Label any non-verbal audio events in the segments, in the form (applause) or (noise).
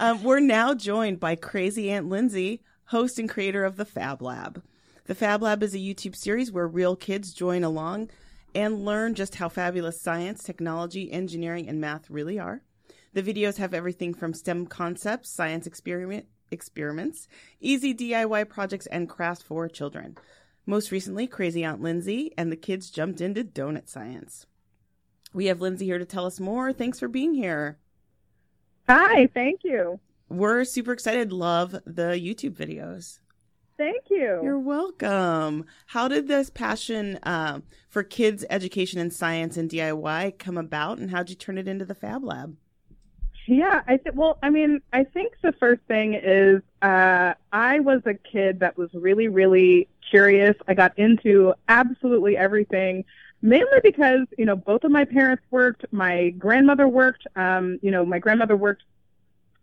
Um, we're now joined by Crazy Aunt Lindsay, host and creator of the Fab Lab. The Fab Lab is a YouTube series where real kids join along and learn just how fabulous science, technology, engineering, and math really are. The videos have everything from STEM concepts, science experiment experiments, easy DIY projects, and crafts for children. Most recently, Crazy Aunt Lindsay and the kids jumped into donut science. We have Lindsay here to tell us more. Thanks for being here. Hi, thank you. We're super excited. Love the YouTube videos. Thank you. You're welcome. How did this passion uh, for kids' education in science and DIY come about, and how did you turn it into the Fab Lab? Yeah, I think. Well, I mean, I think the first thing is uh, I was a kid that was really, really curious. I got into absolutely everything, mainly because you know both of my parents worked. My grandmother worked. Um, you know, my grandmother worked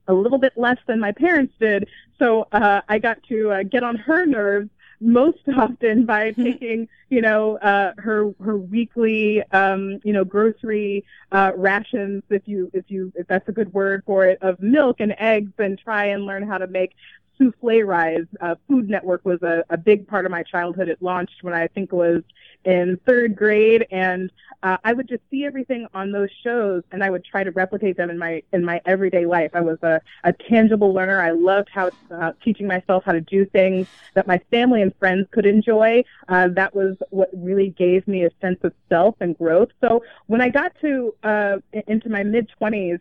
a little bit less than my parents did, so uh, I got to uh, get on her nerves most (laughs) often by (laughs) taking, you know, uh, her her weekly, um, you know, grocery uh, rations, if you if you if that's a good word for it, of milk and eggs, and try and learn how to make souffle rise. Uh, Food Network was a, a big part of my childhood. It launched when I think was in third grade, and uh, I would just see everything on those shows, and I would try to replicate them in my in my everyday life. I was a, a tangible learner. I loved how uh, teaching myself how to do things that my family and friends could enjoy. Uh, that was what really gave me a sense of self and growth. So when I got to uh, into my mid twenties.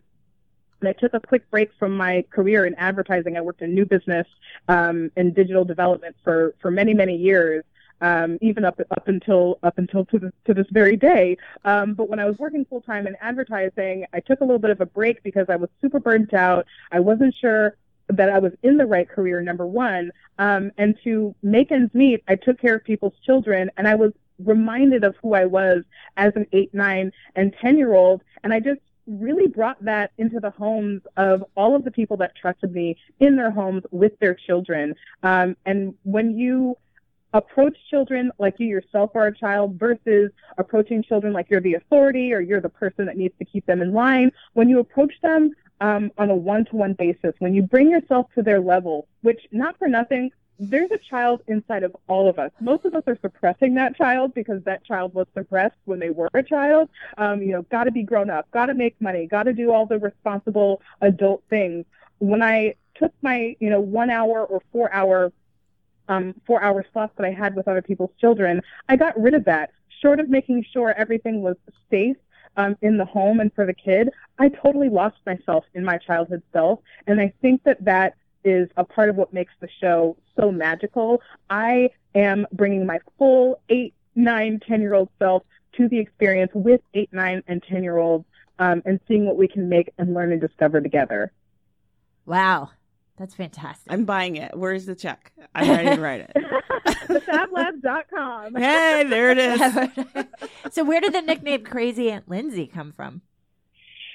And I took a quick break from my career in advertising. I worked in new business um, and digital development for, for many, many years um, even up up until up until to this, to this very day. Um, but when I was working full time in advertising, I took a little bit of a break because I was super burnt out. I wasn't sure that I was in the right career, number one. Um, and to make ends meet, I took care of people's children, and I was reminded of who I was as an eight, nine, and ten year old, and I just really brought that into the homes of all of the people that trusted me in their homes with their children. Um, and when you approach children like you yourself are a child versus approaching children like you're the authority or you're the person that needs to keep them in line. When you approach them um, on a one-to-one basis, when you bring yourself to their level, which not for nothing, there's a child inside of all of us. Most of us are suppressing that child because that child was suppressed when they were a child. Um, you know, got to be grown up, got to make money, got to do all the responsible adult things. When I took my, you know, one hour or four hour um, four hour slots that I had with other people's children, I got rid of that. Short of making sure everything was safe um, in the home and for the kid, I totally lost myself in my childhood self. And I think that that is a part of what makes the show so magical. I am bringing my full eight, nine, ten year old self to the experience with eight, nine, and ten year olds um, and seeing what we can make and learn and discover together. Wow. That's fantastic. I'm buying it. Where's the check? I'm ready to write it. (laughs) thefablab.com. hey, there it is. (laughs) so, where did the nickname Crazy Aunt Lindsay come from?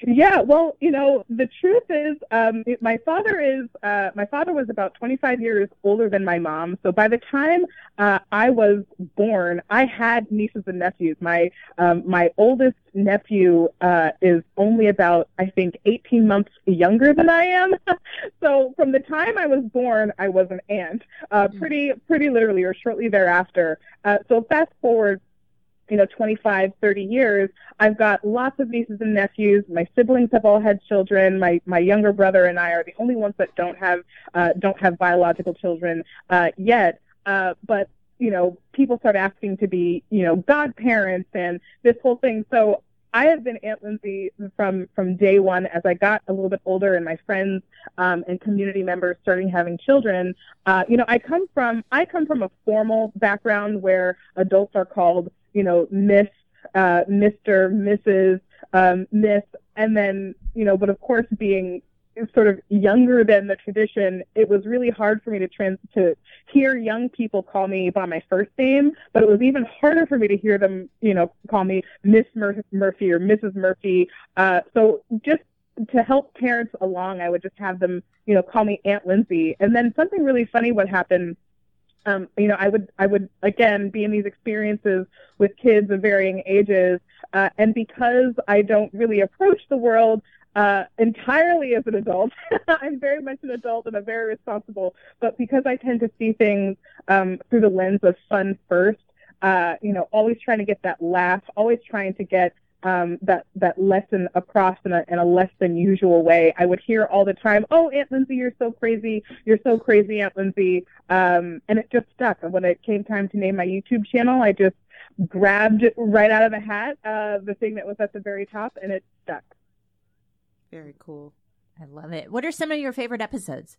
Yeah, well, you know, the truth is, um, my father is uh, my father was about 25 years older than my mom. So by the time uh, I was born, I had nieces and nephews. My um, my oldest nephew uh, is only about I think 18 months younger than I am. (laughs) so from the time I was born, I was an aunt, uh, mm. pretty pretty literally, or shortly thereafter. Uh, so fast forward you know 25 30 years i've got lots of nieces and nephews. My siblings have all had children. My my younger brother and i are the only ones that don't have uh, don't have biological children uh, yet. Uh, but you know people start asking to be you know godparents and this whole thing. So I have been Aunt Lindsay from from day one. As I got a little bit older, and my friends um, and community members starting having children, uh, you know, I come from I come from a formal background where adults are called you know, Miss, uh, Mr., Mrs., um, Miss, and then, you know, but of course being sort of younger than the tradition, it was really hard for me to trans to hear young people call me by my first name, but it was even harder for me to hear them, you know, call me Miss Mur- Murphy or Mrs. Murphy. Uh, so just to help parents along, I would just have them, you know, call me Aunt Lindsay. And then something really funny would happen um, you know, I would I would again be in these experiences with kids of varying ages, uh, and because I don't really approach the world uh, entirely as an adult. (laughs) I'm very much an adult and I'm very responsible, but because I tend to see things um, through the lens of fun first, uh, you know, always trying to get that laugh, always trying to get um, that that lesson across in a, in a less than usual way. I would hear all the time, "Oh, Aunt Lindsay, you're so crazy! You're so crazy, Aunt Lindsay," um, and it just stuck. And when it came time to name my YouTube channel, I just grabbed it right out of the hat uh, the thing that was at the very top, and it stuck. Very cool. I love it. What are some of your favorite episodes?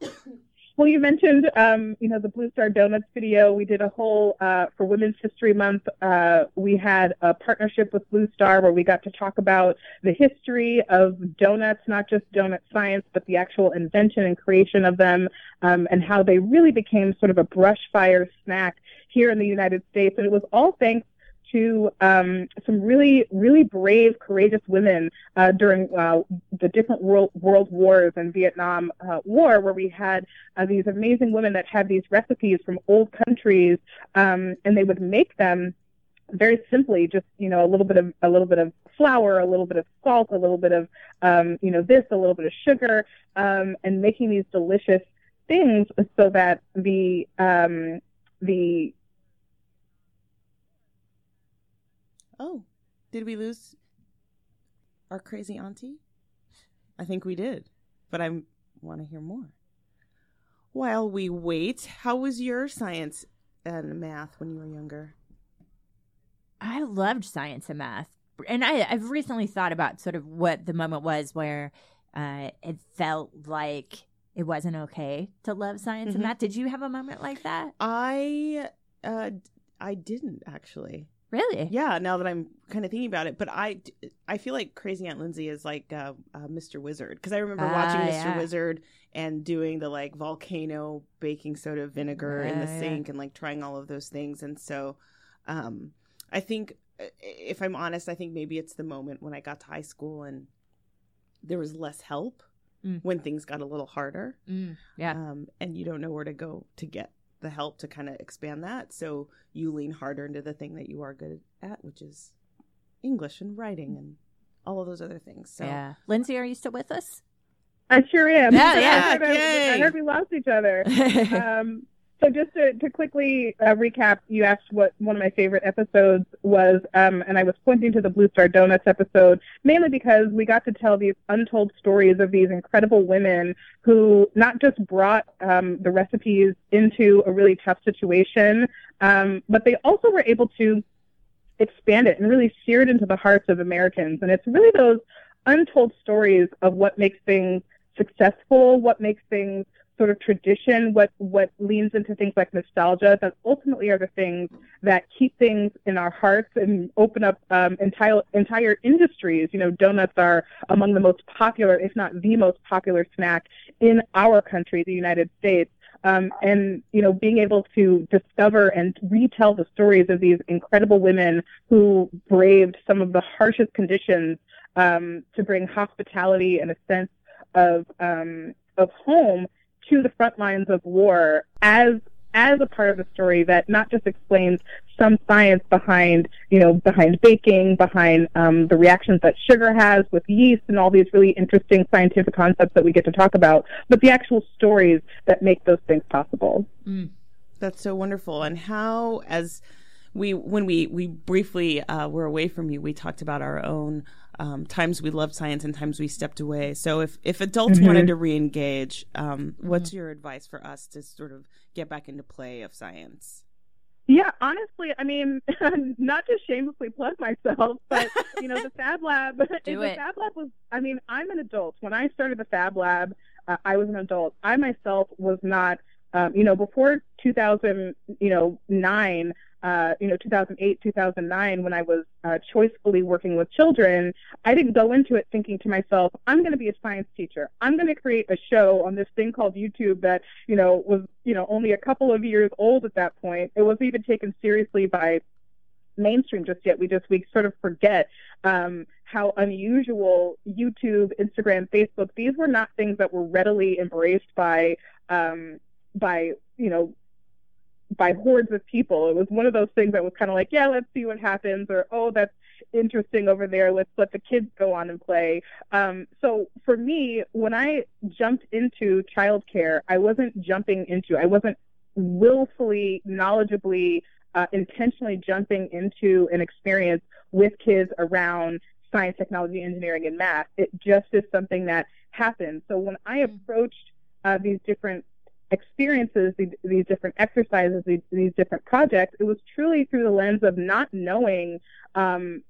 (coughs) Well, you mentioned, um, you know, the Blue Star Donuts video. We did a whole uh, for Women's History Month. Uh, we had a partnership with Blue Star where we got to talk about the history of donuts, not just donut science, but the actual invention and creation of them, um, and how they really became sort of a brush fire snack here in the United States. And it was all thanks to um, some really, really brave, courageous women uh, during uh, the different world, world wars and Vietnam uh, War, where we had uh, these amazing women that had these recipes from old countries, um, and they would make them very simply, just you know, a little bit of a little bit of flour, a little bit of salt, a little bit of um, you know this, a little bit of sugar, um, and making these delicious things so that the um, the Oh, did we lose our crazy auntie? I think we did, but I want to hear more. While we wait, how was your science and math when you were younger? I loved science and math. And I, I've recently thought about sort of what the moment was where uh, it felt like it wasn't okay to love science Mhm. and math. Did you have a moment like that? I uh I didn't actually. Really? Yeah, now that I'm kind of thinking about it, but I I feel like Crazy Aunt Lindsay is like uh, uh, Mr. Wizard because I remember watching Ah, Mr. yeah. Wizard and doing the like volcano baking soda vinegar in the yeah. sink and like trying all of those things, and so um, I think uh, if I'm honest, I think maybe it's the moment when I got to high school and there was less help Mm. when things got a little harder Mm, yeah. um, and you don't know where to go to get the help to kind of expand that. So you lean harder into the thing that you are good at, which is English and writing and all of those other things. So Yeah. Lindsay, are you still with us? I sure am. Yeah, (laughs) I yeah. heard I- I heard we lost each other. (laughs) um, so just to, to quickly uh, recap, you asked what one of my favorite episodes was, um, and I was pointing to the Blue Star Donuts episode mainly because we got to tell these untold stories of these incredible women who not just brought um, the recipes into a really tough situation, um, but they also were able to expand it and really sear it into the hearts of Americans. And it's really those untold stories of what makes things successful, what makes things sort of tradition, what what leans into things like nostalgia, that ultimately are the things that keep things in our hearts and open up um, entire entire industries. You know, donuts are among the most popular, if not the most popular snack in our country, the United States. Um, and you know, being able to discover and retell the stories of these incredible women who braved some of the harshest conditions um, to bring hospitality and a sense of um, of home to the front lines of war as as a part of the story that not just explains some science behind you know behind baking behind um, the reactions that sugar has with yeast and all these really interesting scientific concepts that we get to talk about but the actual stories that make those things possible Mm. that's so wonderful. And how, as we when we we briefly uh, were away from you, we talked about our own um, times we loved science and times we stepped away. So if if adults Mhm. wanted to reengage, um, what's your advice for us to sort of get back into play of science? Yeah, honestly, I mean, (laughs) not to shamelessly plug myself, but you know, the (laughs) Fab Lab. (laughs) Do it. the. Fab Lab was. I mean, I'm an adult. When I started the Fab Lab, uh, I was an adult. I myself was not. Um, you know, before 2000, you know, nine. Uh, you know, 2008, 2009, when I was uh, choicefully working with children, I didn't go into it thinking to myself, I'm going to be a science teacher. I'm going to create a show on this thing called YouTube that you know, was, you know, only a couple of years old at that point. It wasn't even taken seriously by mainstream just yet. We just, we sort of forget um, how unusual YouTube, Instagram, Facebook, these were not things that were readily embraced by, um, by, you know, by hordes of people. It was one of those things that was kind of like, yeah, let's see what happens, or oh, that's interesting over there. Let's let the kids go on and play. Um, so for me, when I jumped into childcare, I wasn't jumping into, I wasn't willfully, knowledgeably, uh, intentionally jumping into an experience with kids around science, technology, engineering, and math. It just is something that happened. So when I mm-hmm. approached uh, these different experiences, these, these different exercises, these, these, different projects, it was truly through the lens of not knowing, um,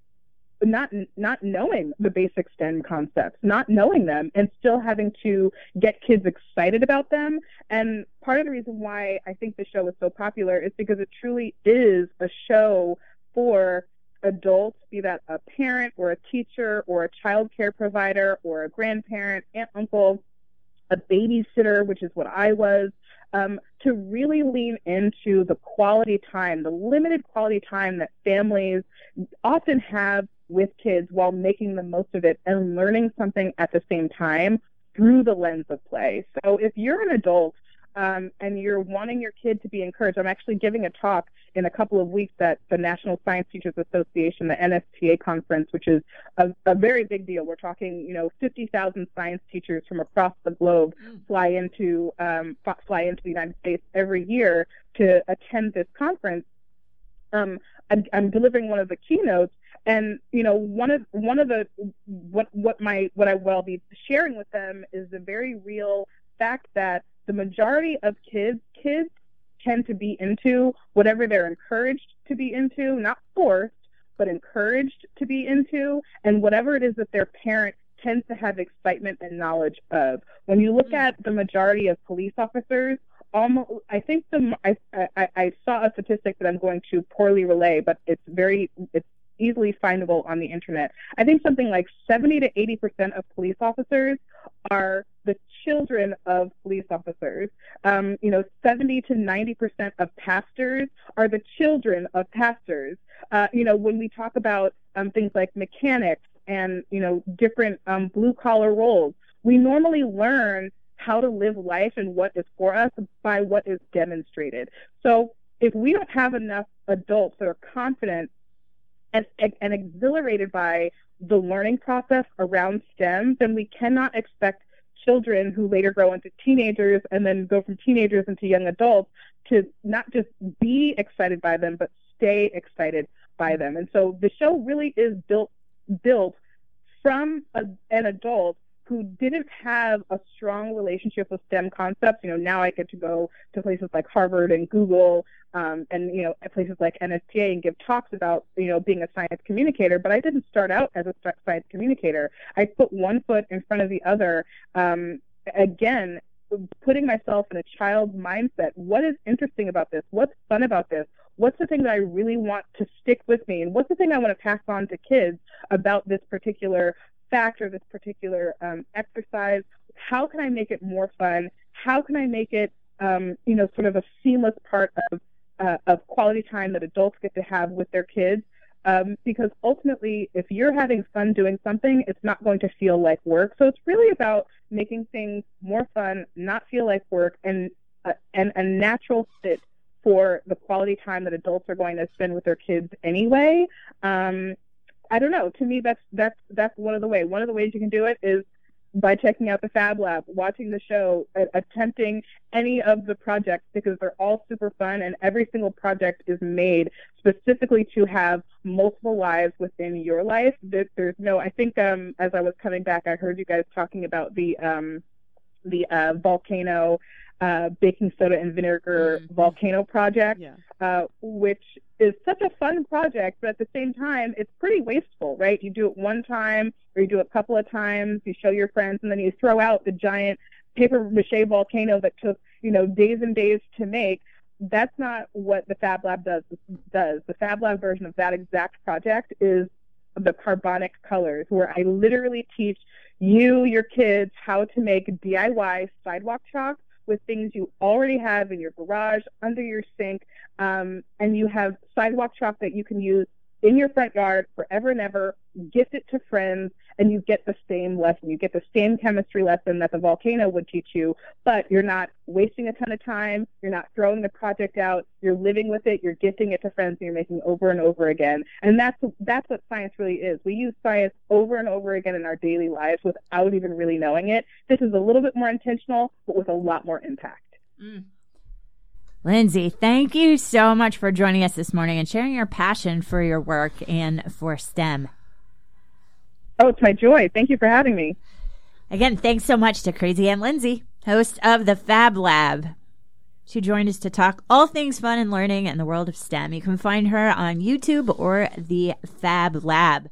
not not knowing the basic STEM concepts, not knowing them, and still having to get kids excited about them. And part of the reason why I think the show is so popular is because it truly is a show for adults, be that a parent or a teacher or a child care provider or a grandparent, aunt, uncle, a babysitter, which is what I was, um, to really lean into the quality time, the limited quality time that families often have with kids while making the most of it and learning something at the same time through the lens of play. So if you're an adult um, and you're wanting your kid to be encouraged, I'm actually giving a talk in a couple of weeks at the National Science Teachers Association, the NSTA conference, which is a, a very big deal. We're talking, you know, 50,000 science teachers from across the globe mm. fly into um, fly into the United States every year to attend this conference. Um, I'm, I'm delivering one of the keynotes, and you know, one of one of the what what my what I will be sharing with them is the very real fact that the majority of kids kids tend to be into whatever they're encouraged to be into, not forced, but encouraged to be into, and whatever it is that their parent tends to have excitement and knowledge of. When you look mm. at the majority of police officers, almost I think the I, I, I saw a statistic that I'm going to poorly relay, but it's very it's easily findable on the internet. I think something like 70 to 80 percent of police officers are the children of police officers. Um, you know, 70 to 90 percent of pastors are the children of pastors. Uh, you know, when we talk about um, things like mechanics and you know different um, blue collar roles, we normally learn how to live life and what is for us by what is demonstrated. So if we don't have enough adults that are confident and, and exhilarated by the learning process around STEM, then we cannot expect children who later grow into teenagers and then go from teenagers into young adults to not just be excited by them, but stay excited by them. And so the show really is built built from a, an adult who didn't have a strong relationship with STEM concepts. You know, now I get to go to places like Harvard and Google, um, and you know, places like NSTA and give talks about you know being a science communicator. But I didn't start out as a science communicator. I put one foot in front of the other. Um, again, putting myself in a child's mindset. What is interesting about this? What's fun about this? What's the thing that I really want to stick with me? And what's the thing I want to pass on to kids about this particular fact or this particular um, exercise? How can I make it more fun? How can I make it, um, you know, sort of a seamless part of uh, of quality time that adults get to have with their kids? Um, because ultimately, if you're having fun doing something, it's not going to feel like work. So it's really about making things more fun, not feel like work, and uh, and a natural fit for the quality time that adults are going to spend with their kids anyway. Um, I don't know. To me, that's that's that's one of the ways. One of the ways you can do it is by checking out the Fab Lab, watching the show, attempting any of the projects because they're all super fun and every single project is made specifically to have multiple lives within your life. There's no, I think um, as I was coming back, I heard you guys talking about the um, the uh, volcano uh, baking soda and vinegar mm-hmm. volcano project, yeah. uh, which is such a fun project, but at the same time, it's pretty wasteful, right? You do it one time or you do it a couple of times, you show your friends, and then you throw out the giant paper mache volcano that took, you know, days and days to make. That's not what the Fab Lab does. Does the Fab Lab version of that exact project is the carbonic colors, where I literally teach you, your kids, how to make DIY sidewalk chalk with things you already have in your garage, under your sink, um, and you have sidewalk chalk that you can use in your front yard forever and ever, gift it to friends, and you get the same lesson. You get the same chemistry lesson that the volcano would teach you, but you're not wasting a ton of time. You're not throwing the project out. You're living with it. You're gifting it to friends, and you're making over and over again. And that's that's what science really is. We use science over and over again in our daily lives without even really knowing it. This is a little bit more intentional, but with a lot more impact. Mm. Lindsay, thank you so much for joining us this morning and sharing your passion for your work and for STEM. Oh, it's my joy. Thank you for having me. Again, thanks so much to Crazy Aunt Lindsay, host of the Fab Lab. She joined us to talk all things fun and learning in the world of STEM. You can find her on YouTube or the Fab Lab.